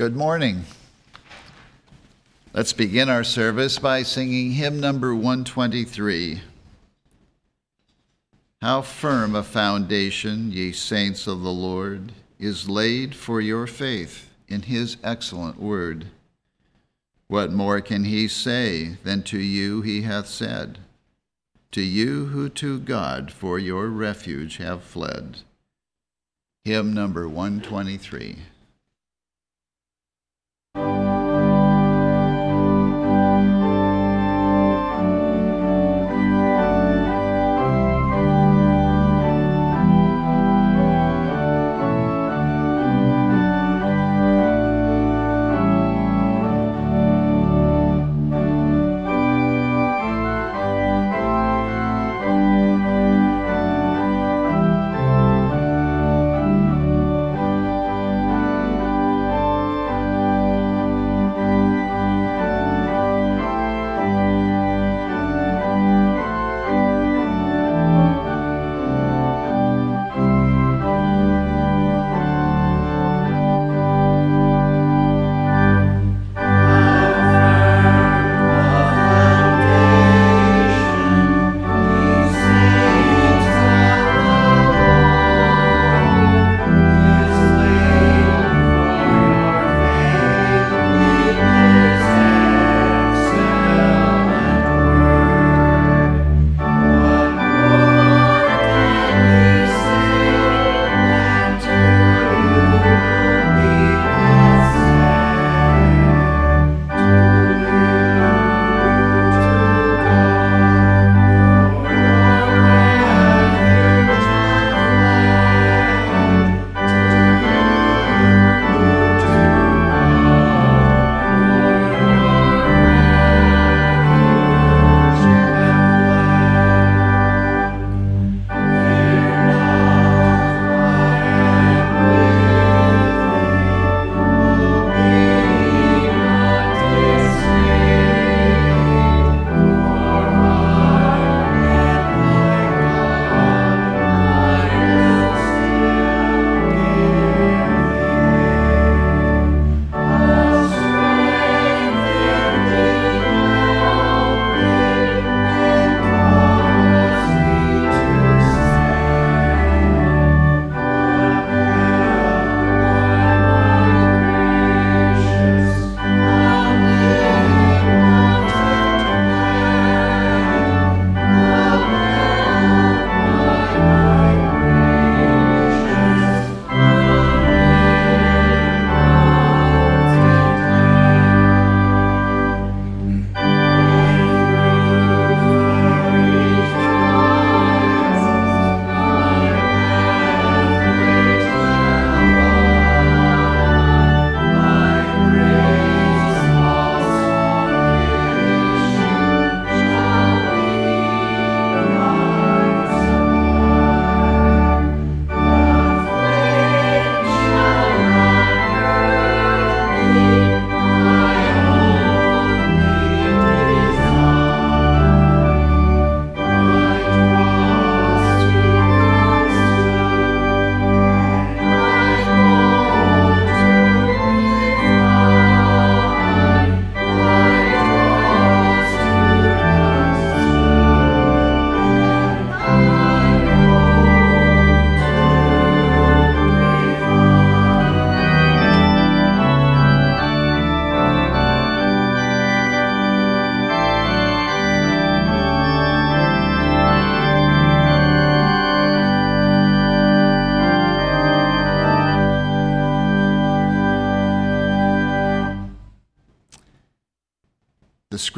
Good morning. Let's begin our service by singing hymn number 123. How firm a foundation, ye saints of the Lord, is laid for your faith in his excellent word. What more can he say than to you he hath said? To you who to God for your refuge have fled. Hymn number 123.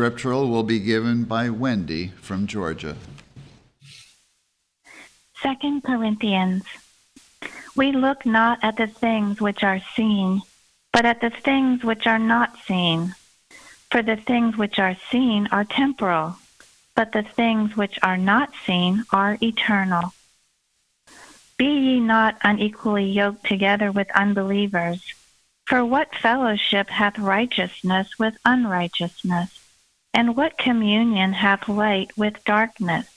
Scriptural will be given by Wendy from Georgia. Second Corinthians. We look not at the things which are seen, but at the things which are not seen. For the things which are seen are temporal, but the things which are not seen are eternal. Be ye not unequally yoked together with unbelievers. For what fellowship hath righteousness with unrighteousness? And what communion hath light with darkness?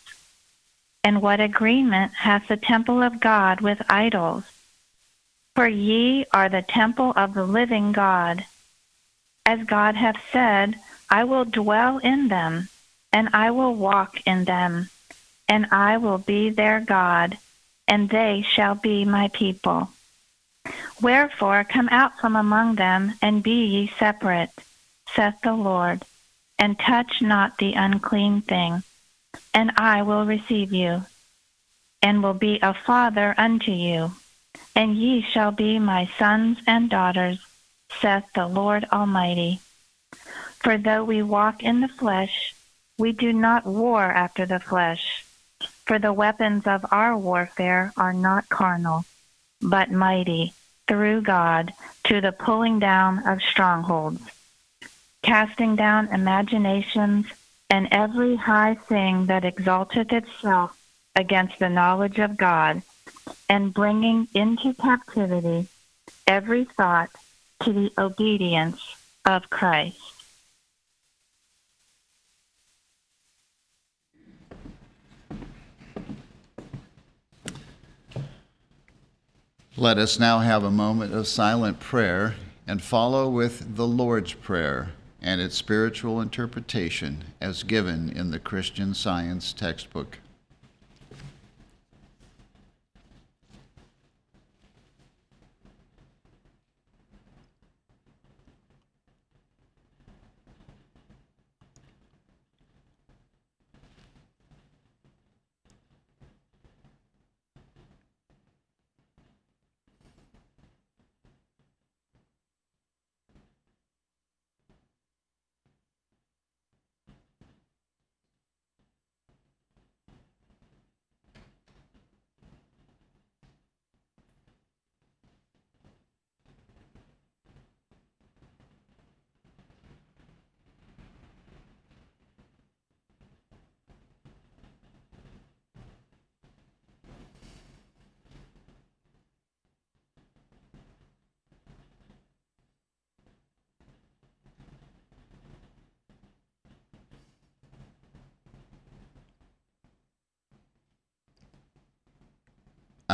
And what agreement hath the temple of God with idols? For ye are the temple of the living God. As God hath said, I will dwell in them, and I will walk in them, and I will be their God, and they shall be my people. Wherefore come out from among them, and be ye separate, saith the Lord, and touch not the unclean thing, and I will receive you, and will be a father unto you, and ye shall be my sons and daughters, saith the Lord Almighty. For though we walk in the flesh, we do not war after the flesh. For the weapons of our warfare are not carnal, but mighty through God to the pulling down of strongholds, casting down imaginations and every high thing that exalteth itself against the knowledge of God, and bringing into captivity every thought to the obedience of Christ. Let us now have a moment of silent prayer and follow with the Lord's Prayer and its spiritual interpretation as given in the Christian Science textbook.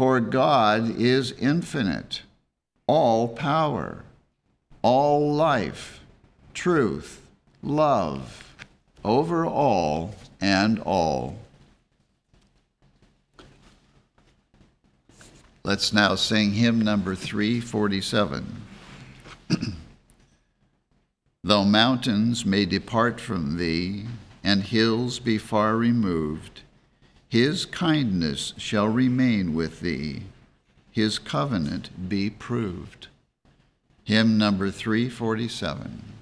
For God is infinite, all power, all life, truth, love, over all and all. Let's now sing hymn number 347. Though mountains may depart from thee, and hills be far removed, his kindness shall remain with thee, his covenant be proved. hymn number 347.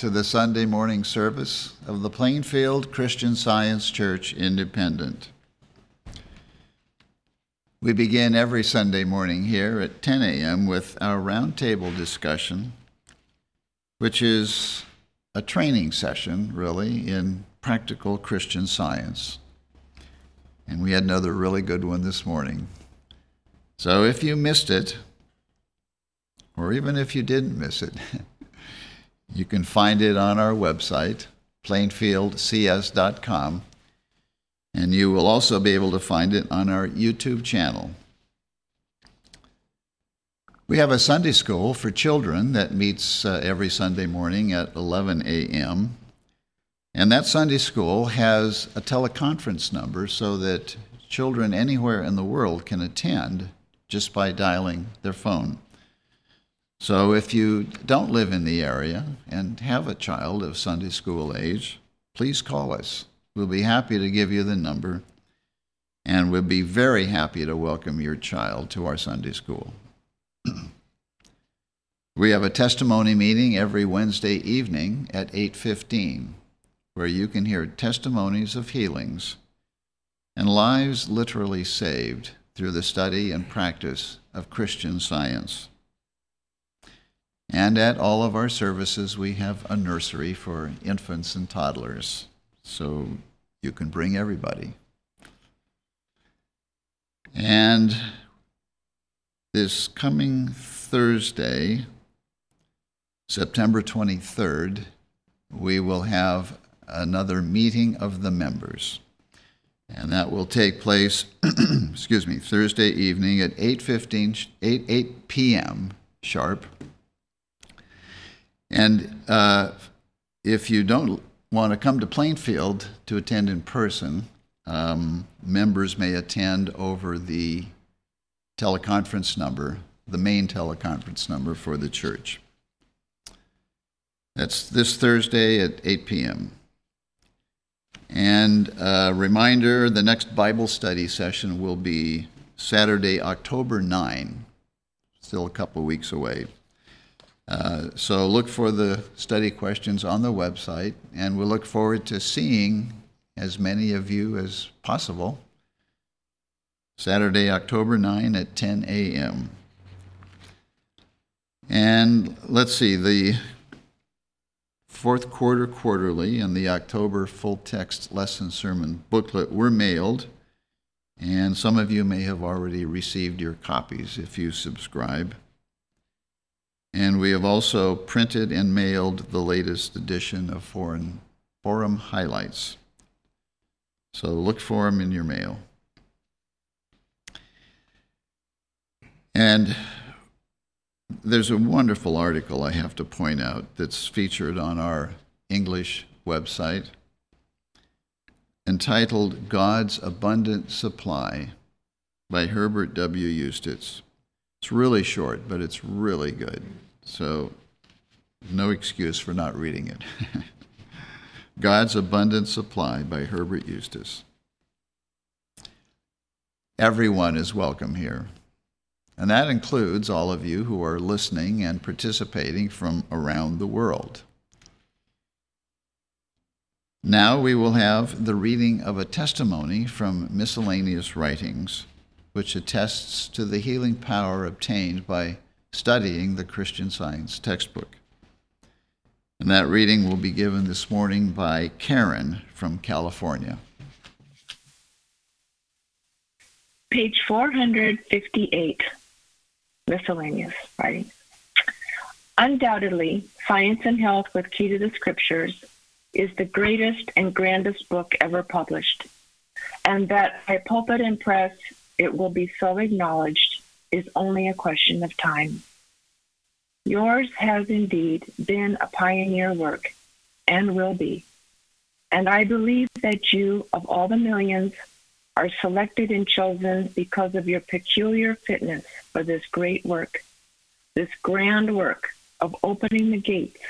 To the Sunday morning service of the Plainfield Christian Science Church Independent. We begin every Sunday morning here at 10 a.m. with our roundtable discussion, which is a training session, really, in practical Christian science. And we had another really good one this morning. So if you missed it, or even if you didn't miss it, You can find it on our website, plainfieldcs.com, and you will also be able to find it on our YouTube channel. We have a Sunday school for children that meets uh, every Sunday morning at 11 a.m. And that Sunday school has a teleconference number so that children anywhere in the world can attend just by dialing their phone. So if you don't live in the area and have a child of Sunday school age, please call us. We'll be happy to give you the number, and we'll be very happy to welcome your child to our Sunday school. we have a testimony meeting every Wednesday evening at 8:15 where you can hear testimonies of healings and lives literally saved through the study and practice of Christian science. And at all of our services, we have a nursery for infants and toddlers. So you can bring everybody. And this coming Thursday, September 23rd, we will have another meeting of the members. And that will take place, excuse me, Thursday evening at 8:15 8 8 p.m. sharp and uh, if you don't want to come to Plainfield to attend in person, um, members may attend over the teleconference number, the main teleconference number for the church. That's this Thursday at 8 p.m. And a reminder the next Bible study session will be Saturday, October 9, still a couple weeks away. Uh, so look for the study questions on the website, and we look forward to seeing as many of you as possible Saturday, October 9 at 10 a.m. And let's see, the fourth quarter quarterly and the October full text lesson sermon booklet were mailed, and some of you may have already received your copies if you subscribe. And we have also printed and mailed the latest edition of Foreign Forum Highlights. So look for them in your mail. And there's a wonderful article I have to point out that's featured on our English website entitled God's Abundant Supply by Herbert W. Eustace. It's really short, but it's really good. So, no excuse for not reading it. God's Abundant Supply by Herbert Eustace. Everyone is welcome here. And that includes all of you who are listening and participating from around the world. Now we will have the reading of a testimony from miscellaneous writings, which attests to the healing power obtained by studying the Christian Science textbook. And that reading will be given this morning by Karen from California. Page 458 miscellaneous writings. Undoubtedly, Science and Health with Key to the Scriptures is the greatest and grandest book ever published, and that by pulpit and press it will be so acknowledged is only a question of time. Yours has indeed been a pioneer work and will be, and I believe that you, of all the millions are selected and chosen because of your peculiar fitness for this great work, this grand work of opening the gates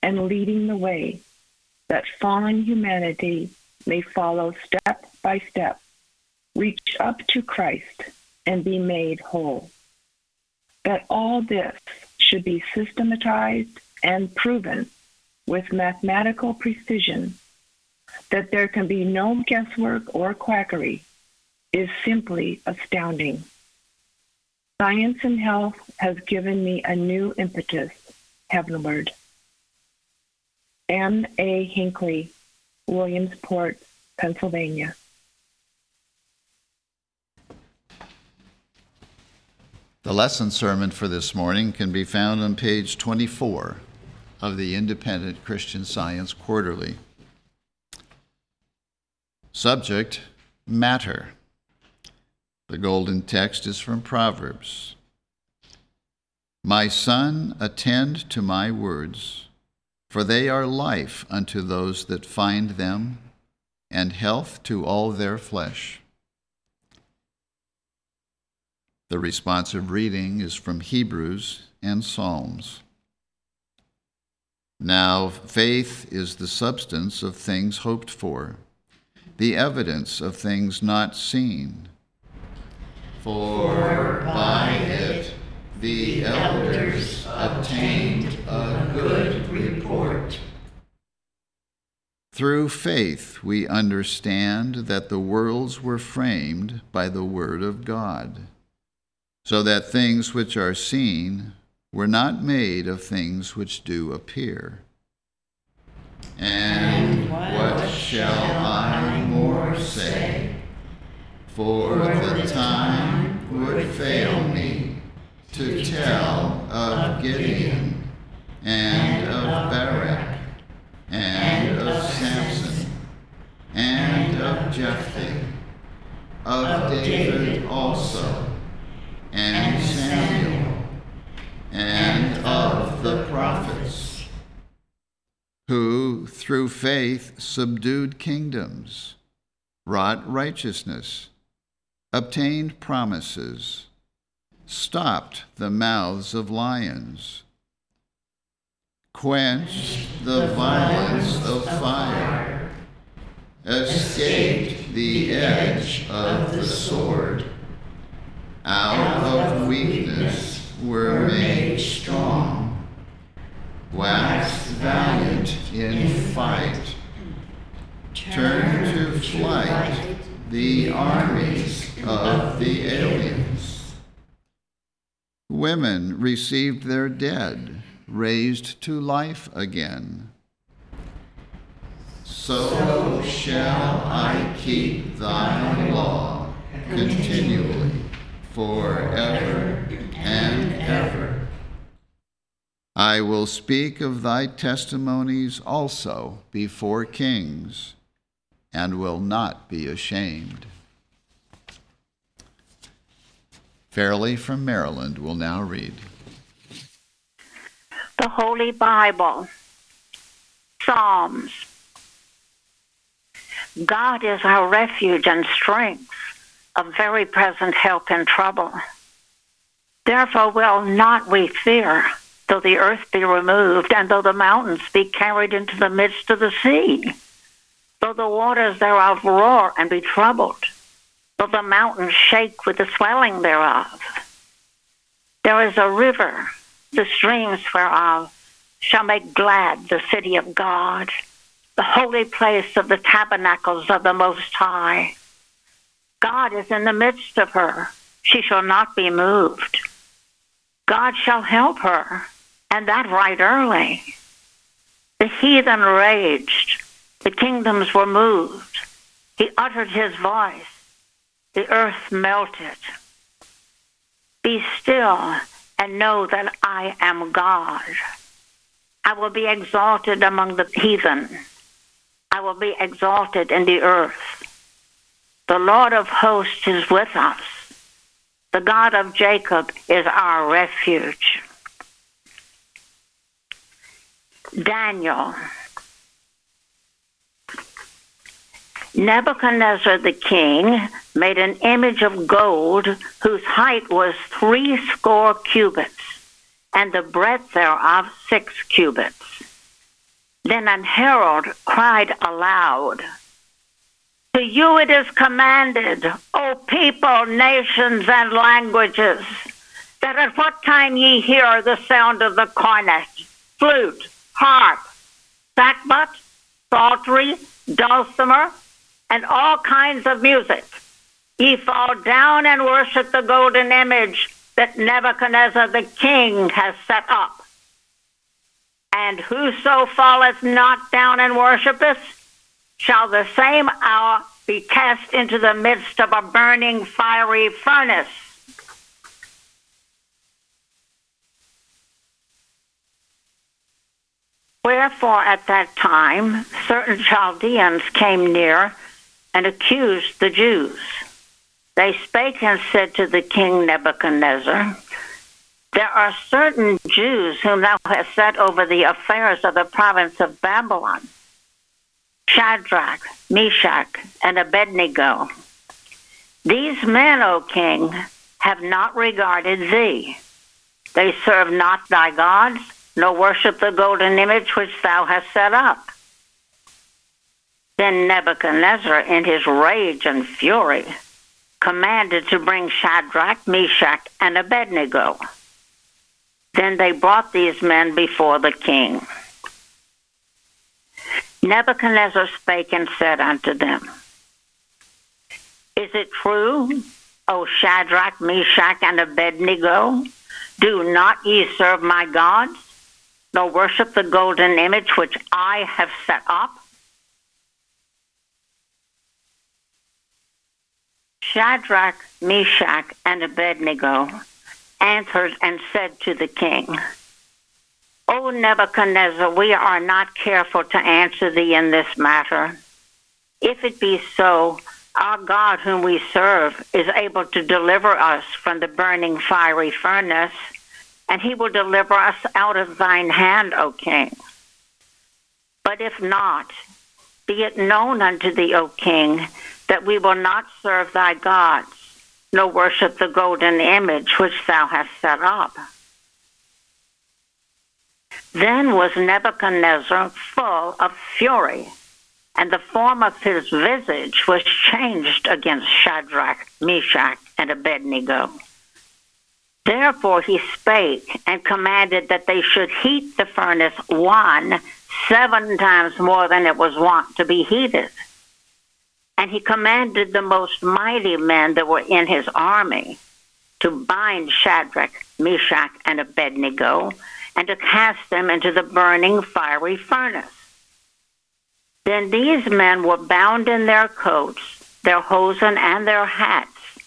and leading the way that fallen humanity may follow step by step, reach up to Christ, and be made whole. That all this should be systematized and proven with mathematical precision, that there can be no guesswork or quackery is simply astounding. Science and health has given me a new impetus heavenward. M. A. Hinckley, Williamsport, Pennsylvania. The lesson sermon for this morning can be found on page 24 of the Independent Christian Science Quarterly. Subject Matter. The golden text is from Proverbs. My son, attend to my words, for they are life unto those that find them, and health to all their flesh. The responsive reading is from Hebrews and Psalms. Now, faith is the substance of things hoped for, the evidence of things not seen for by it the elders obtained a good report. Through faith, we understand that the worlds were framed by the Word of God, so that things which are seen were not made of things which do appear. And what shall I more say? For the time would fail me to tell of Gideon and of Barak and of Samson and of Jephthah, of David also, and Samuel, and of the prophets, who through faith subdued kingdoms, wrought righteousness obtained promises, stopped the mouths of lions, quenched the violence of fire, escaped the edge of the sword, out of weakness were made strong, waxed valiant in fight, turned to flight the armies of the aliens. Women received their dead, raised to life again. So shall I keep thy law continually, forever and ever. I will speak of thy testimonies also before kings, and will not be ashamed. Fairly from Maryland will now read. The Holy Bible, Psalms. God is our refuge and strength, a very present help in trouble. Therefore will not we fear, though the earth be removed, and though the mountains be carried into the midst of the sea, though the waters thereof roar and be troubled, though the mountains shake with the swelling thereof. There is a river, the streams whereof shall make glad the city of God, the holy place of the tabernacles of the Most High. God is in the midst of her. She shall not be moved. God shall help her, and that right early. The heathen raged, the kingdoms were moved. He uttered his voice, the earth melted. Be still and know that I am God. I will be exalted among the heathen. I will be exalted in the earth. The Lord of hosts is with us. The God of Jacob is our refuge. Daniel. Nebuchadnezzar the king made an image of gold whose height was three score cubits, and the breadth thereof six cubits. Then an herald cried aloud, To you it is commanded, O people, nations, and languages, that at what time ye hear the sound of the cornet, flute, harp, sackbut, psaltery, dulcimer, and all kinds of music, ye fall down and worship the golden image that Nebuchadnezzar the king has set up. And whoso falleth not down and worshipeth, shall the same hour be cast into the midst of a burning fiery furnace. Wherefore at that time certain Chaldeans came near and accused the Jews. They spake and said to the king Nebuchadnezzar, There are certain Jews whom thou hast set over the affairs of the province of Babylon Shadrach, Meshach, and Abednego. These men, O king, have not regarded thee. They serve not thy gods, nor worship the golden image which thou hast set up. Then Nebuchadnezzar, in his rage and fury, commanded to bring Shadrach, Meshach, and Abednego. Then they brought these men before the king. Nebuchadnezzar spake and said unto them, Is it true, O Shadrach, Meshach, and Abednego? Do not ye serve my gods, nor worship the golden image which I have set up? Shadrach, Meshach, and Abednego answered and said to the king, O Nebuchadnezzar, we are not careful to answer thee in this matter. If it be so, our God, whom we serve, is able to deliver us from the burning fiery furnace, and he will deliver us out of thine hand, O king. But if not, be it known unto thee, O king, that we will not serve thy gods, nor worship the golden image which thou hast set up. Then was Nebuchadnezzar full of fury, and the form of his visage was changed against Shadrach, Meshach, and Abednego. Therefore he spake and commanded that they should heat the furnace one seven times more than it was wont to be heated. And he commanded the most mighty men that were in his army to bind Shadrach, Meshach, and Abednego and to cast them into the burning fiery furnace. Then these men were bound in their coats, their hosen, and their hats,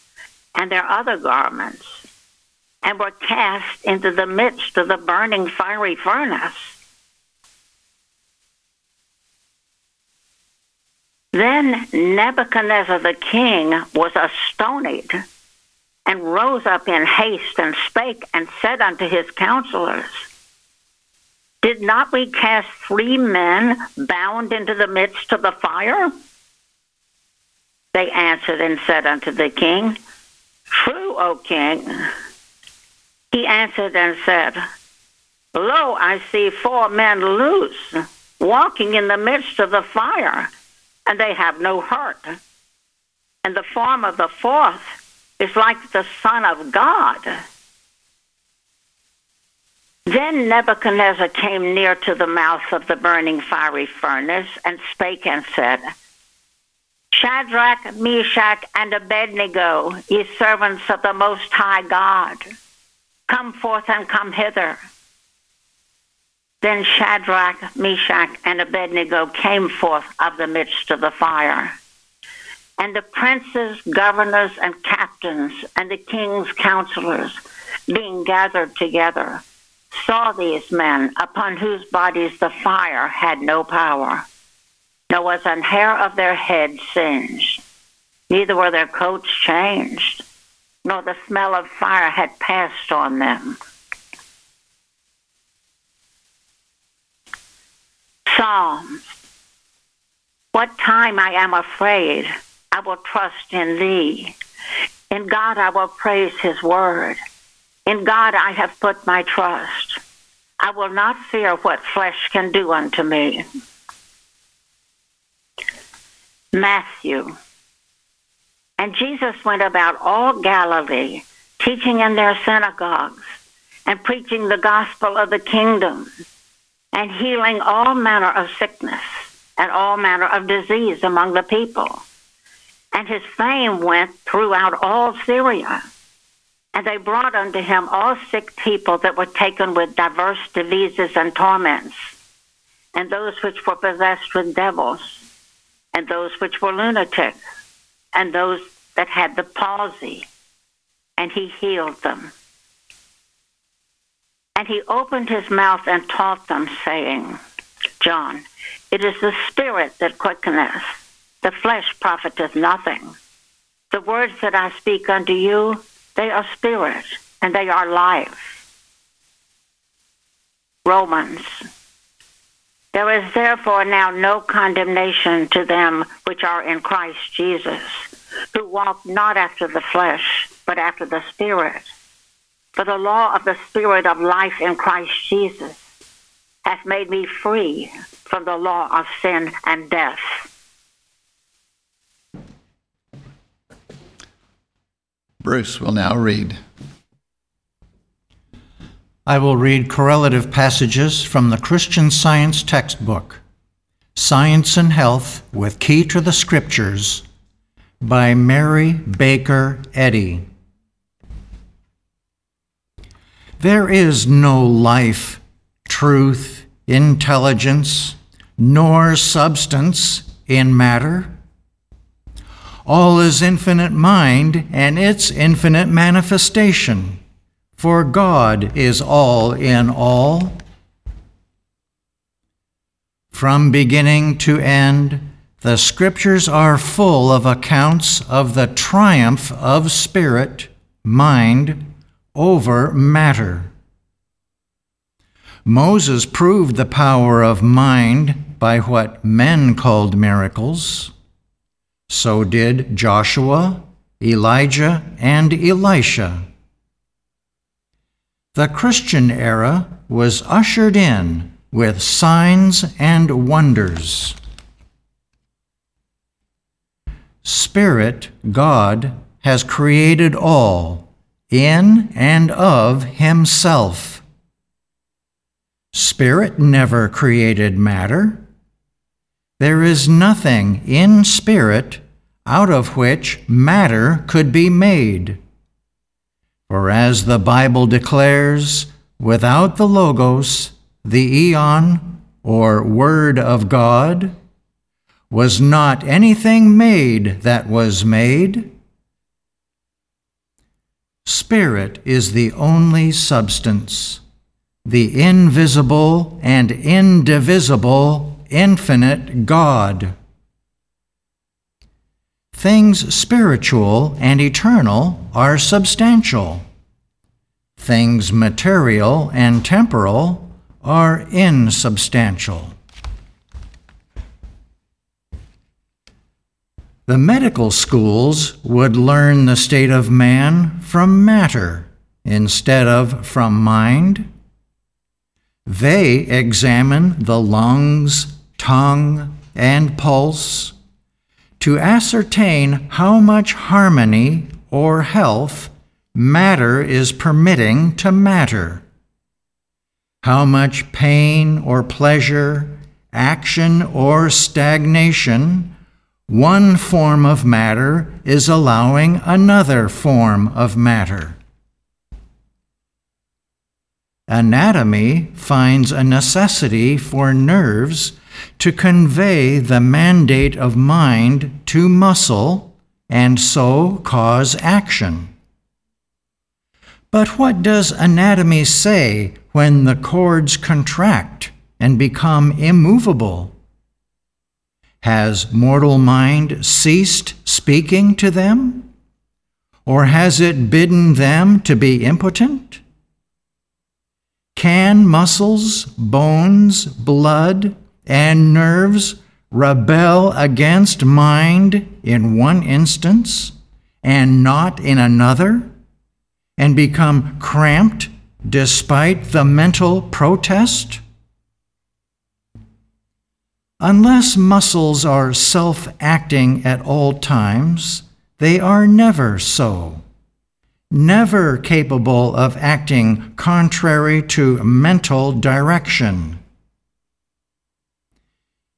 and their other garments, and were cast into the midst of the burning fiery furnace. Then Nebuchadnezzar the king was astonied and rose up in haste and spake and said unto his counselors, Did not we cast three men bound into the midst of the fire? They answered and said unto the king, True, O king. He answered and said, Lo, I see four men loose, walking in the midst of the fire and they have no hurt. And the form of the fourth is like the Son of God. Then Nebuchadnezzar came near to the mouth of the burning fiery furnace and spake and said, Shadrach, Meshach, and Abednego, ye servants of the Most High God, come forth and come hither. Then Shadrach, Meshach, and Abednego came forth of the midst of the fire. And the princes, governors, and captains, and the king's counselors, being gathered together, saw these men upon whose bodies the fire had no power, nor was an hair of their head singed, neither were their coats changed, nor the smell of fire had passed on them. Psalms. What time I am afraid, I will trust in thee. In God I will praise his word. In God I have put my trust. I will not fear what flesh can do unto me. Matthew. And Jesus went about all Galilee, teaching in their synagogues and preaching the gospel of the kingdom and healing all manner of sickness and all manner of disease among the people. And his fame went throughout all Syria. And they brought unto him all sick people that were taken with diverse diseases and torments, and those which were possessed with devils, and those which were lunatics, and those that had the palsy, and he healed them. And he opened his mouth and taught them, saying, John, it is the Spirit that quickeneth, the flesh profiteth nothing. The words that I speak unto you, they are spirit, and they are life. Romans. There is therefore now no condemnation to them which are in Christ Jesus, who walk not after the flesh, but after the Spirit. For the law of the Spirit of life in Christ Jesus hath made me free from the law of sin and death. Bruce will now read. I will read correlative passages from the Christian Science textbook, Science and Health with Key to the Scriptures, by Mary Baker Eddy. There is no life, truth, intelligence, nor substance in matter. All is infinite mind and its infinite manifestation, for God is all in all. From beginning to end, the Scriptures are full of accounts of the triumph of spirit, mind, over matter. Moses proved the power of mind by what men called miracles. So did Joshua, Elijah, and Elisha. The Christian era was ushered in with signs and wonders. Spirit, God, has created all in and of himself. Spirit never created matter. There is nothing in spirit out of which matter could be made. For as the Bible declares, without the Logos, the Aeon, or Word of God, was not anything made that was made. Spirit is the only substance, the invisible and indivisible, infinite God. Things spiritual and eternal are substantial. Things material and temporal are insubstantial. The medical schools would learn the state of man from matter instead of from mind. They examine the lungs, tongue, and pulse to ascertain how much harmony or health matter is permitting to matter, how much pain or pleasure, action or stagnation one form of matter is allowing another form of matter. Anatomy finds a necessity for nerves to convey the mandate of mind to muscle and so cause action. But what does anatomy say when the cords contract and become immovable? Has mortal mind ceased speaking to them? Or has it bidden them to be impotent? Can muscles, bones, blood, and nerves rebel against mind in one instance and not in another, and become cramped despite the mental protest? Unless muscles are self acting at all times, they are never so. Never capable of acting contrary to mental direction.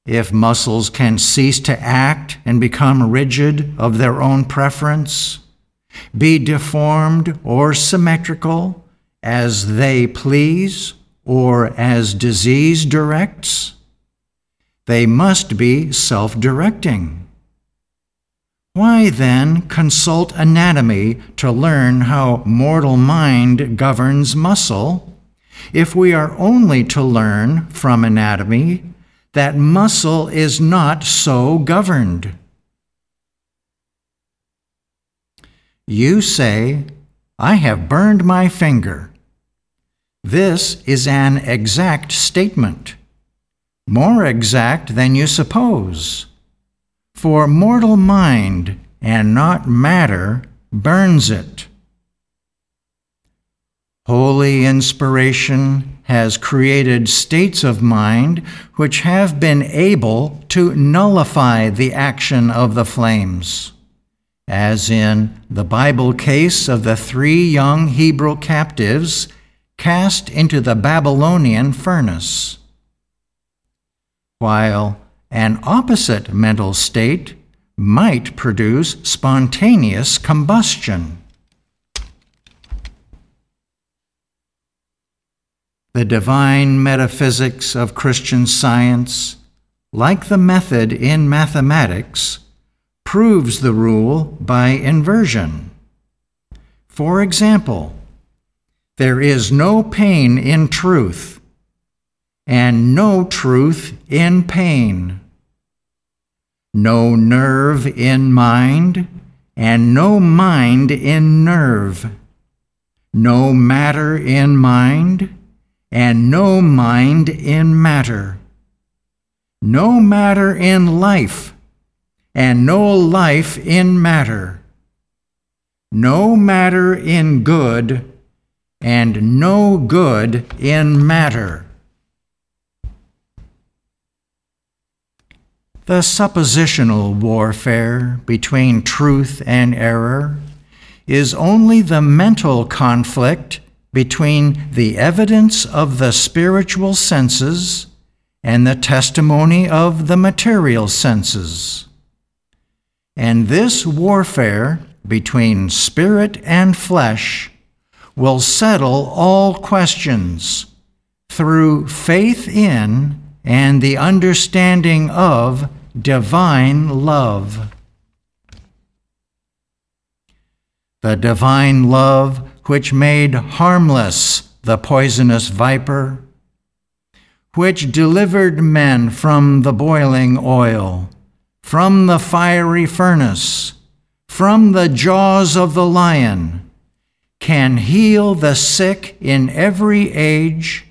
If muscles can cease to act and become rigid of their own preference, be deformed or symmetrical as they please or as disease directs, they must be self directing. Why then consult anatomy to learn how mortal mind governs muscle if we are only to learn from anatomy that muscle is not so governed. You say, I have burned my finger. This is an exact statement, more exact than you suppose. For mortal mind and not matter burns it. Holy inspiration has created states of mind which have been able to nullify the action of the flames, as in the Bible case of the three young Hebrew captives cast into the Babylonian furnace. While an opposite mental state might produce spontaneous combustion. The divine metaphysics of Christian science, like the method in mathematics, proves the rule by inversion. For example, there is no pain in truth, and no truth in pain, no nerve in mind, and no mind in nerve, no matter in mind, and no mind in matter, no matter in life, and no life in matter, no matter in good, and no good in matter. The suppositional warfare between truth and error is only the mental conflict between the evidence of the spiritual senses and the testimony of the material senses. And this warfare between spirit and flesh will settle all questions through faith in and the understanding of divine love. The divine love which made harmless the poisonous viper, which delivered men from the boiling oil, from the fiery furnace, from the jaws of the lion, can heal the sick in every age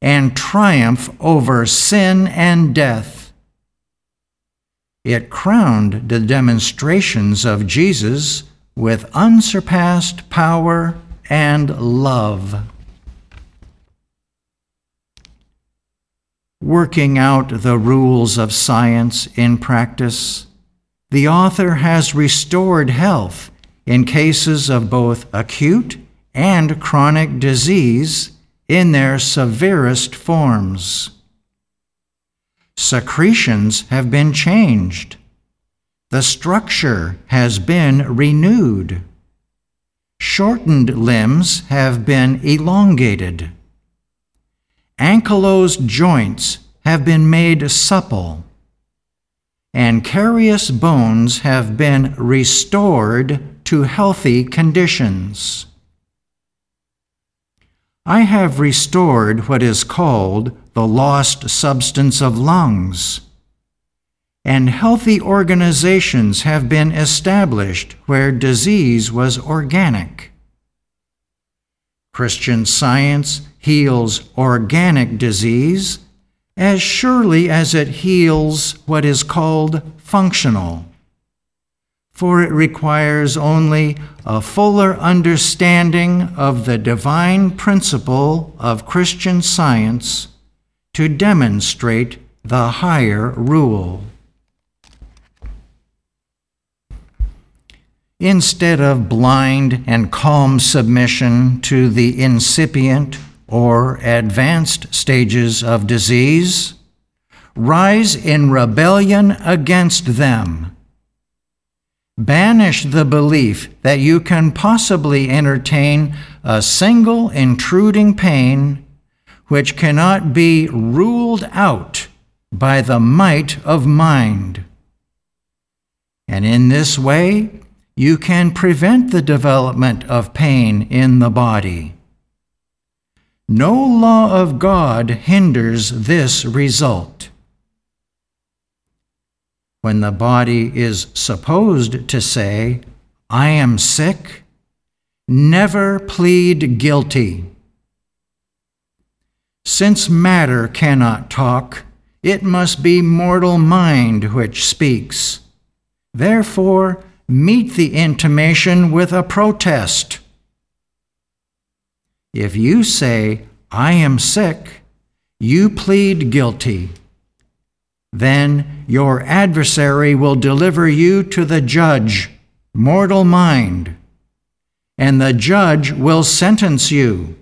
and triumph over sin and death. It crowned the demonstrations of Jesus with unsurpassed power and love. Working out the rules of science in practice, the author has restored health in cases of both acute and chronic disease in their severest forms. Secretions have been changed. The structure has been renewed. Shortened limbs have been elongated. Ankylosed joints have been made supple. And carious bones have been restored to healthy conditions. I have restored what is called the lost substance of lungs and healthy organizations have been established where disease was organic. Christian science heals organic disease as surely as it heals what is called functional, for it requires only a fuller understanding of the divine principle of Christian science to demonstrate the higher rule. Instead of blind and calm submission to the incipient or advanced stages of disease, rise in rebellion against them. Banish the belief that you can possibly entertain a single intruding pain which cannot be ruled out by the might of mind. And in this way, you can prevent the development of pain in the body. No law of God hinders this result. When the body is supposed to say, I am sick, never plead guilty. Since matter cannot talk, it must be mortal mind which speaks. Therefore, meet the intimation with a protest. If you say, I am sick, you plead guilty. Then your adversary will deliver you to the judge, mortal mind, and the judge will sentence you.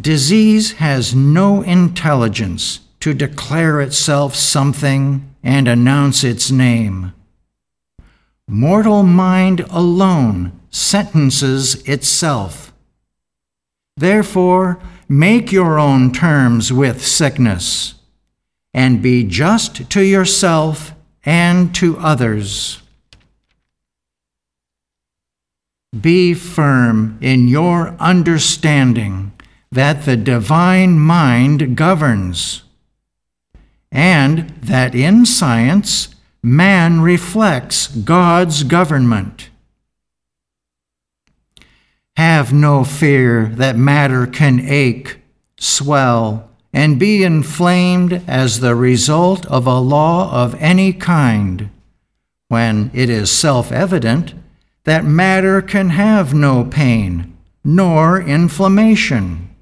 Disease has no intelligence to declare itself something and announce its name. Mortal mind alone sentences itself. Therefore, make your own terms with sickness, and be just to yourself and to others. Be firm in your understanding that the divine mind governs, and that in science, man reflects God's government. Have no fear that matter can ache, swell, and be inflamed as the result of a law of any kind, when it is self evident that matter can have no pain nor inflammation.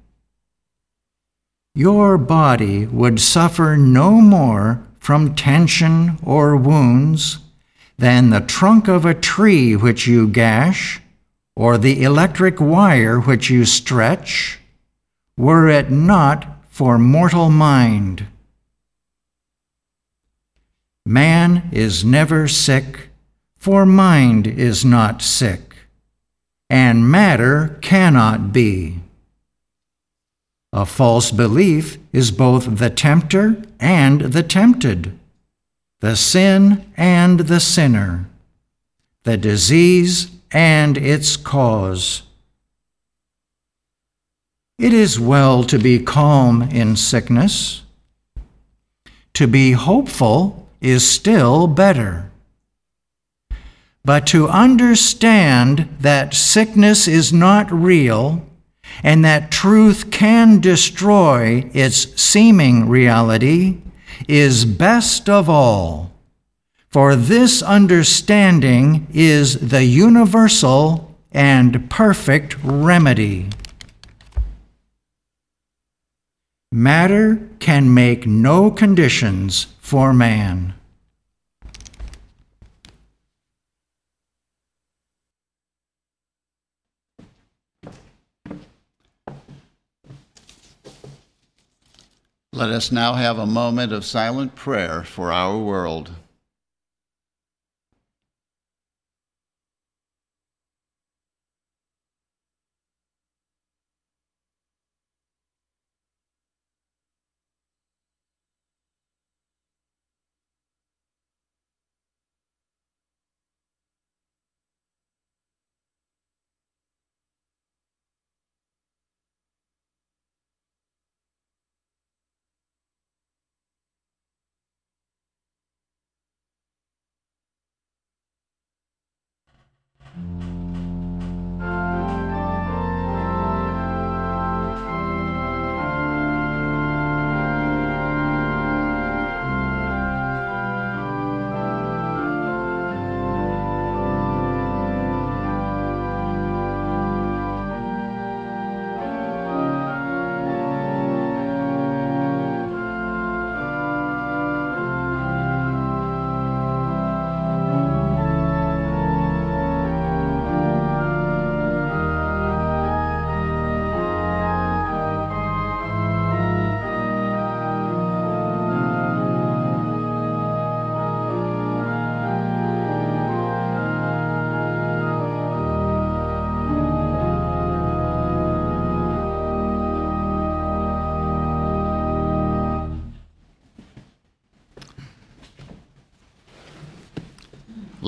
Your body would suffer no more from tension or wounds than the trunk of a tree which you gash, or the electric wire which you stretch, were it not for mortal mind. Man is never sick, for mind is not sick, and matter cannot be. A false belief is both the tempter and the tempted, the sin and the sinner, the disease and its cause. It is well to be calm in sickness. To be hopeful is still better. But to understand that sickness is not real and that truth can destroy its seeming reality is best of all. For this understanding is the universal and perfect remedy. Matter can make no conditions for man. Let us now have a moment of silent prayer for our world. Mm-hmm.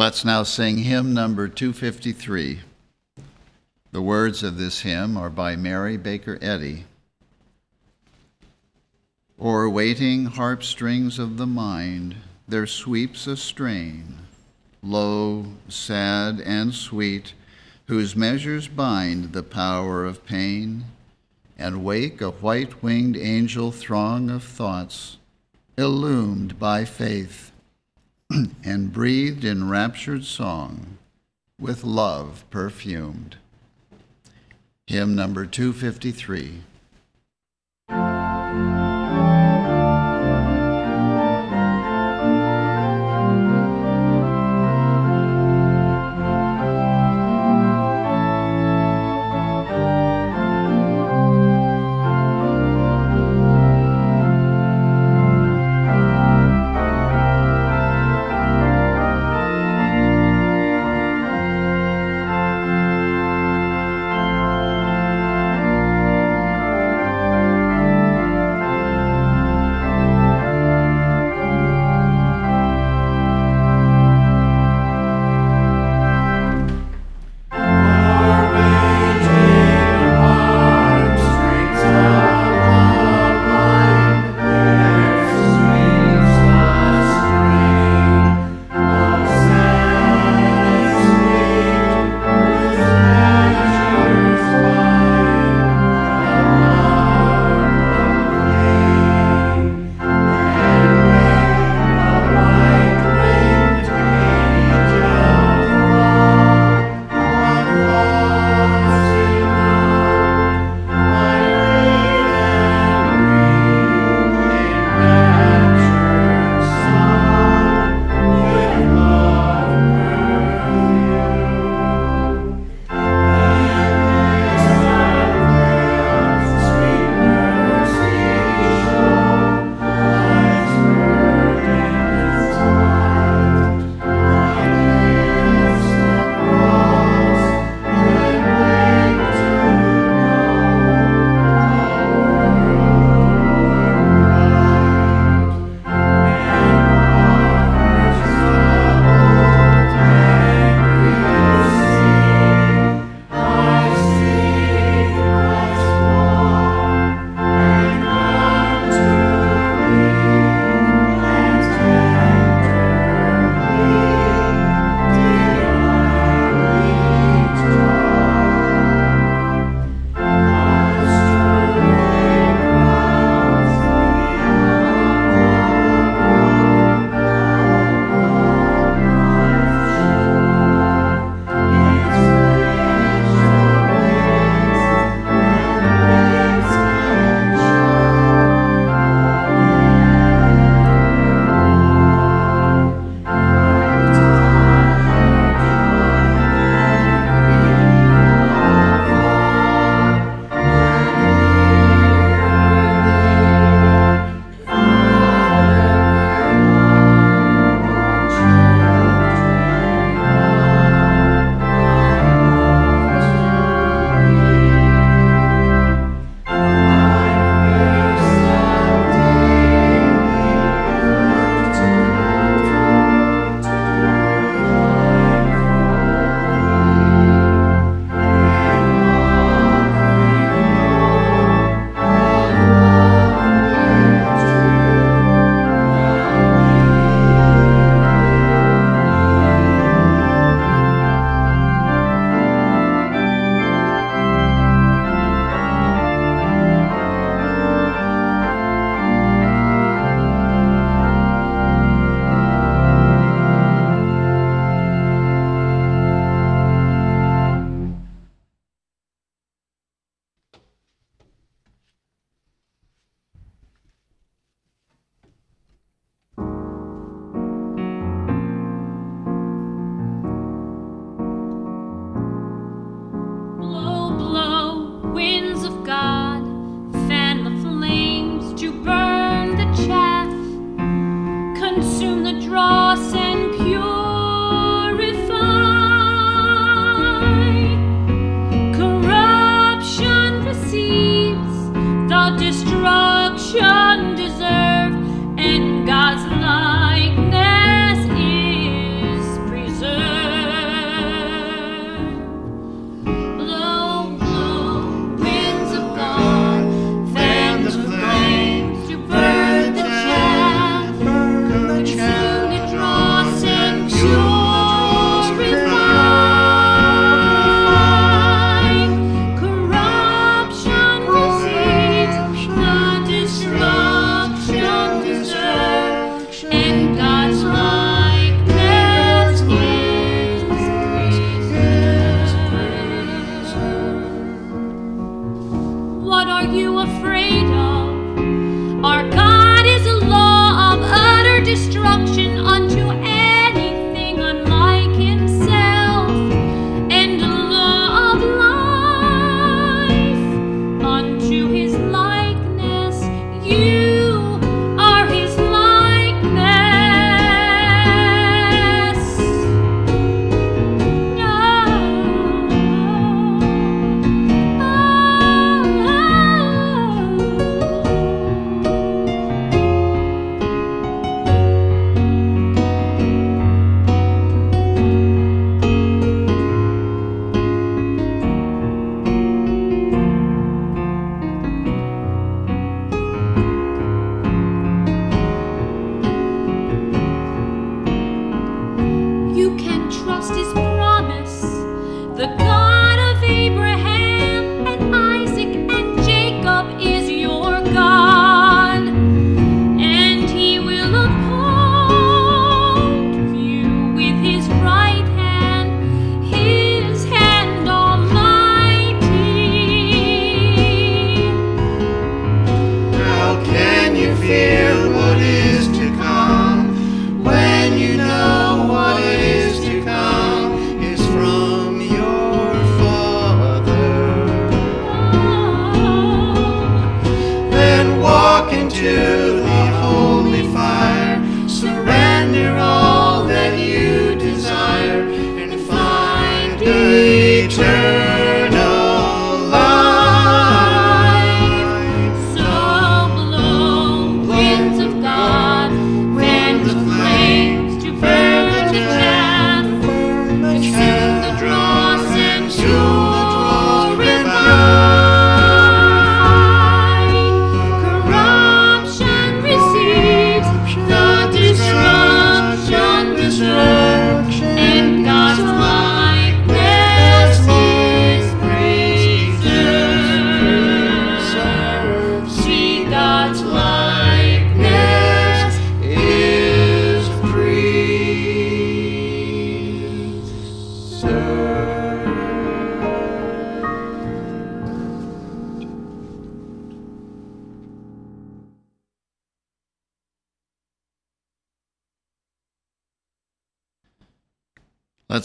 Let's now sing hymn number 253. The words of this hymn are by Mary Baker Eddy. O'er waiting harp strings of the mind, there sweeps a strain, low, sad, and sweet, whose measures bind the power of pain, and wake a white winged angel throng of thoughts, illumed by faith and breathed in raptured song with love perfumed. Hymn number 253.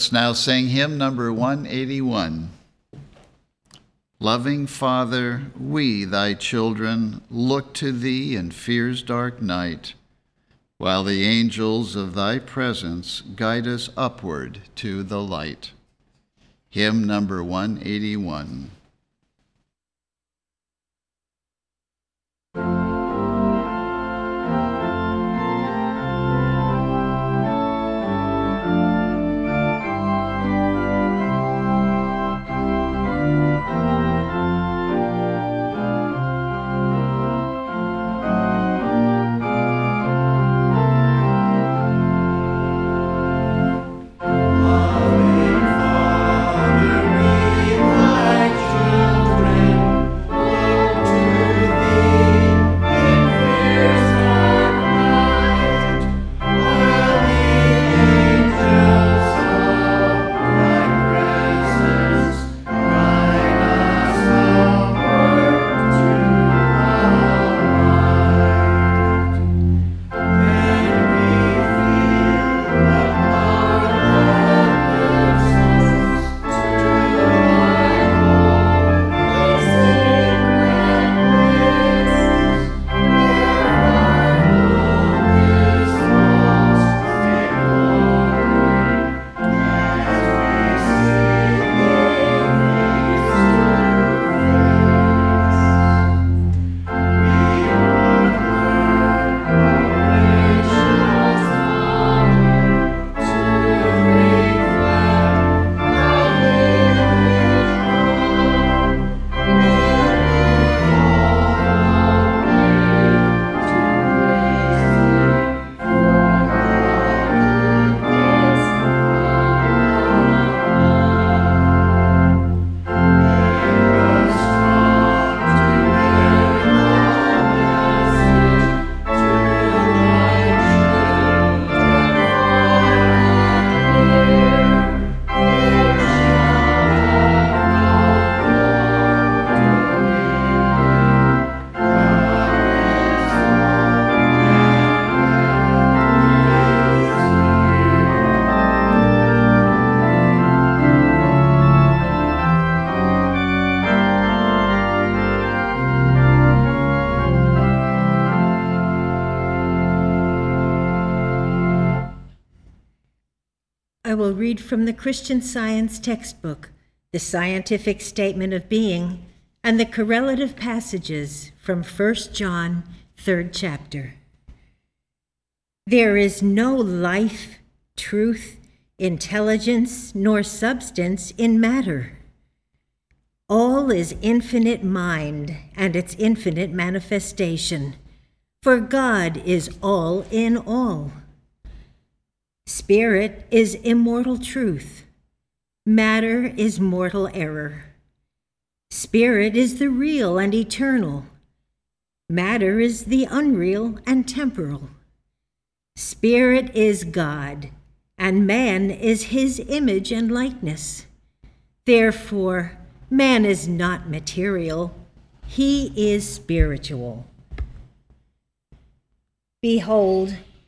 Let's now sing hymn number 181. Loving Father, we, thy children, look to thee in fear's dark night, while the angels of thy presence guide us upward to the light. Hymn number 181. Read from the Christian Science textbook, the Scientific Statement of Being, and the correlative passages from 1 John, 3rd chapter. There is no life, truth, intelligence, nor substance in matter. All is infinite mind and its infinite manifestation, for God is all in all. Spirit is immortal truth. Matter is mortal error. Spirit is the real and eternal. Matter is the unreal and temporal. Spirit is God, and man is his image and likeness. Therefore, man is not material, he is spiritual. Behold,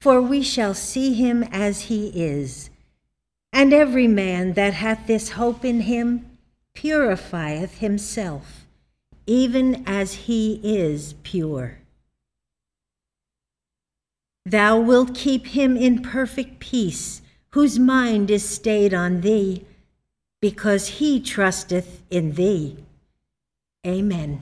for we shall see him as he is. And every man that hath this hope in him purifieth himself, even as he is pure. Thou wilt keep him in perfect peace, whose mind is stayed on thee, because he trusteth in thee. Amen.